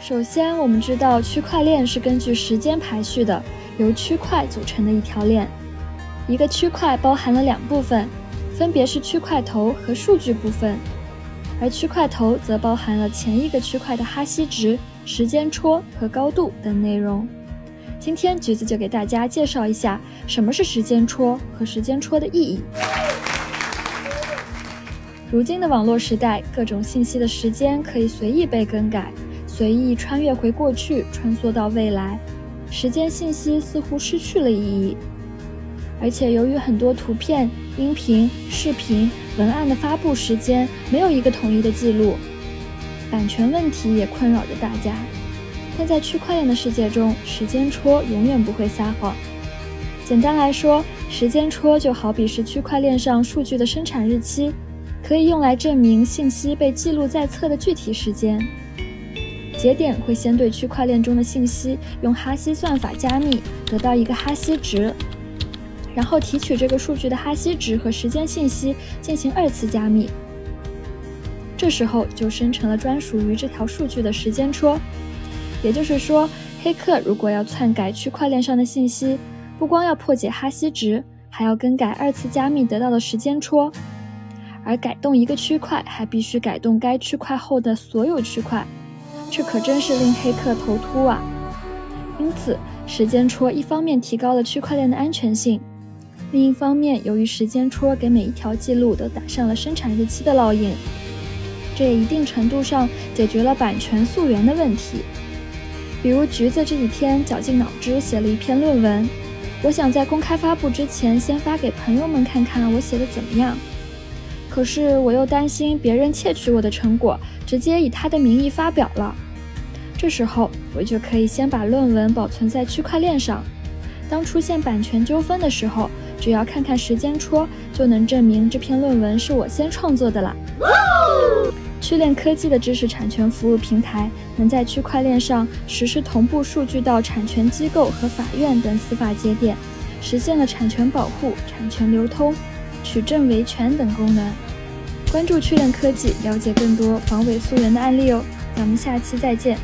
首先，我们知道区块链是根据时间排序的，由区块组成的一条链。一个区块包含了两部分，分别是区块头和数据部分，而区块头则包含了前一个区块的哈希值、时间戳和高度等内容。今天橘子就给大家介绍一下什么是时间戳和时间戳的意义。如今的网络时代，各种信息的时间可以随意被更改。随意穿越回过去，穿梭到未来，时间信息似乎失去了意义。而且，由于很多图片、音频、视频、文案的发布时间没有一个统一的记录，版权问题也困扰着大家。但在区块链的世界中，时间戳永远不会撒谎。简单来说，时间戳就好比是区块链上数据的生产日期，可以用来证明信息被记录在册的具体时间。节点会先对区块链中的信息用哈希算法加密，得到一个哈希值，然后提取这个数据的哈希值和时间信息进行二次加密，这时候就生成了专属于这条数据的时间戳。也就是说，黑客如果要篡改区块链上的信息，不光要破解哈希值，还要更改二次加密得到的时间戳，而改动一个区块还必须改动该区块后的所有区块。这可真是令黑客头秃啊！因此，时间戳一方面提高了区块链的安全性，另一方面，由于时间戳给每一条记录都打上了生产日期的烙印，这也一定程度上解决了版权溯源的问题。比如，橘子这几天绞尽脑汁写了一篇论文，我想在公开发布之前先发给朋友们看看我写的怎么样。可是我又担心别人窃取我的成果，直接以他的名义发表了。这时候我就可以先把论文保存在区块链上，当出现版权纠纷的时候，只要看看时间戳，就能证明这篇论文是我先创作的啦。趣链科技的知识产权服务平台能在区块链上实时同步数据到产权机构和法院等司法节点，实现了产权保护、产权流通。取证维权等功能，关注趣链科技，了解更多防伪溯源的案例哦。咱们下期再见。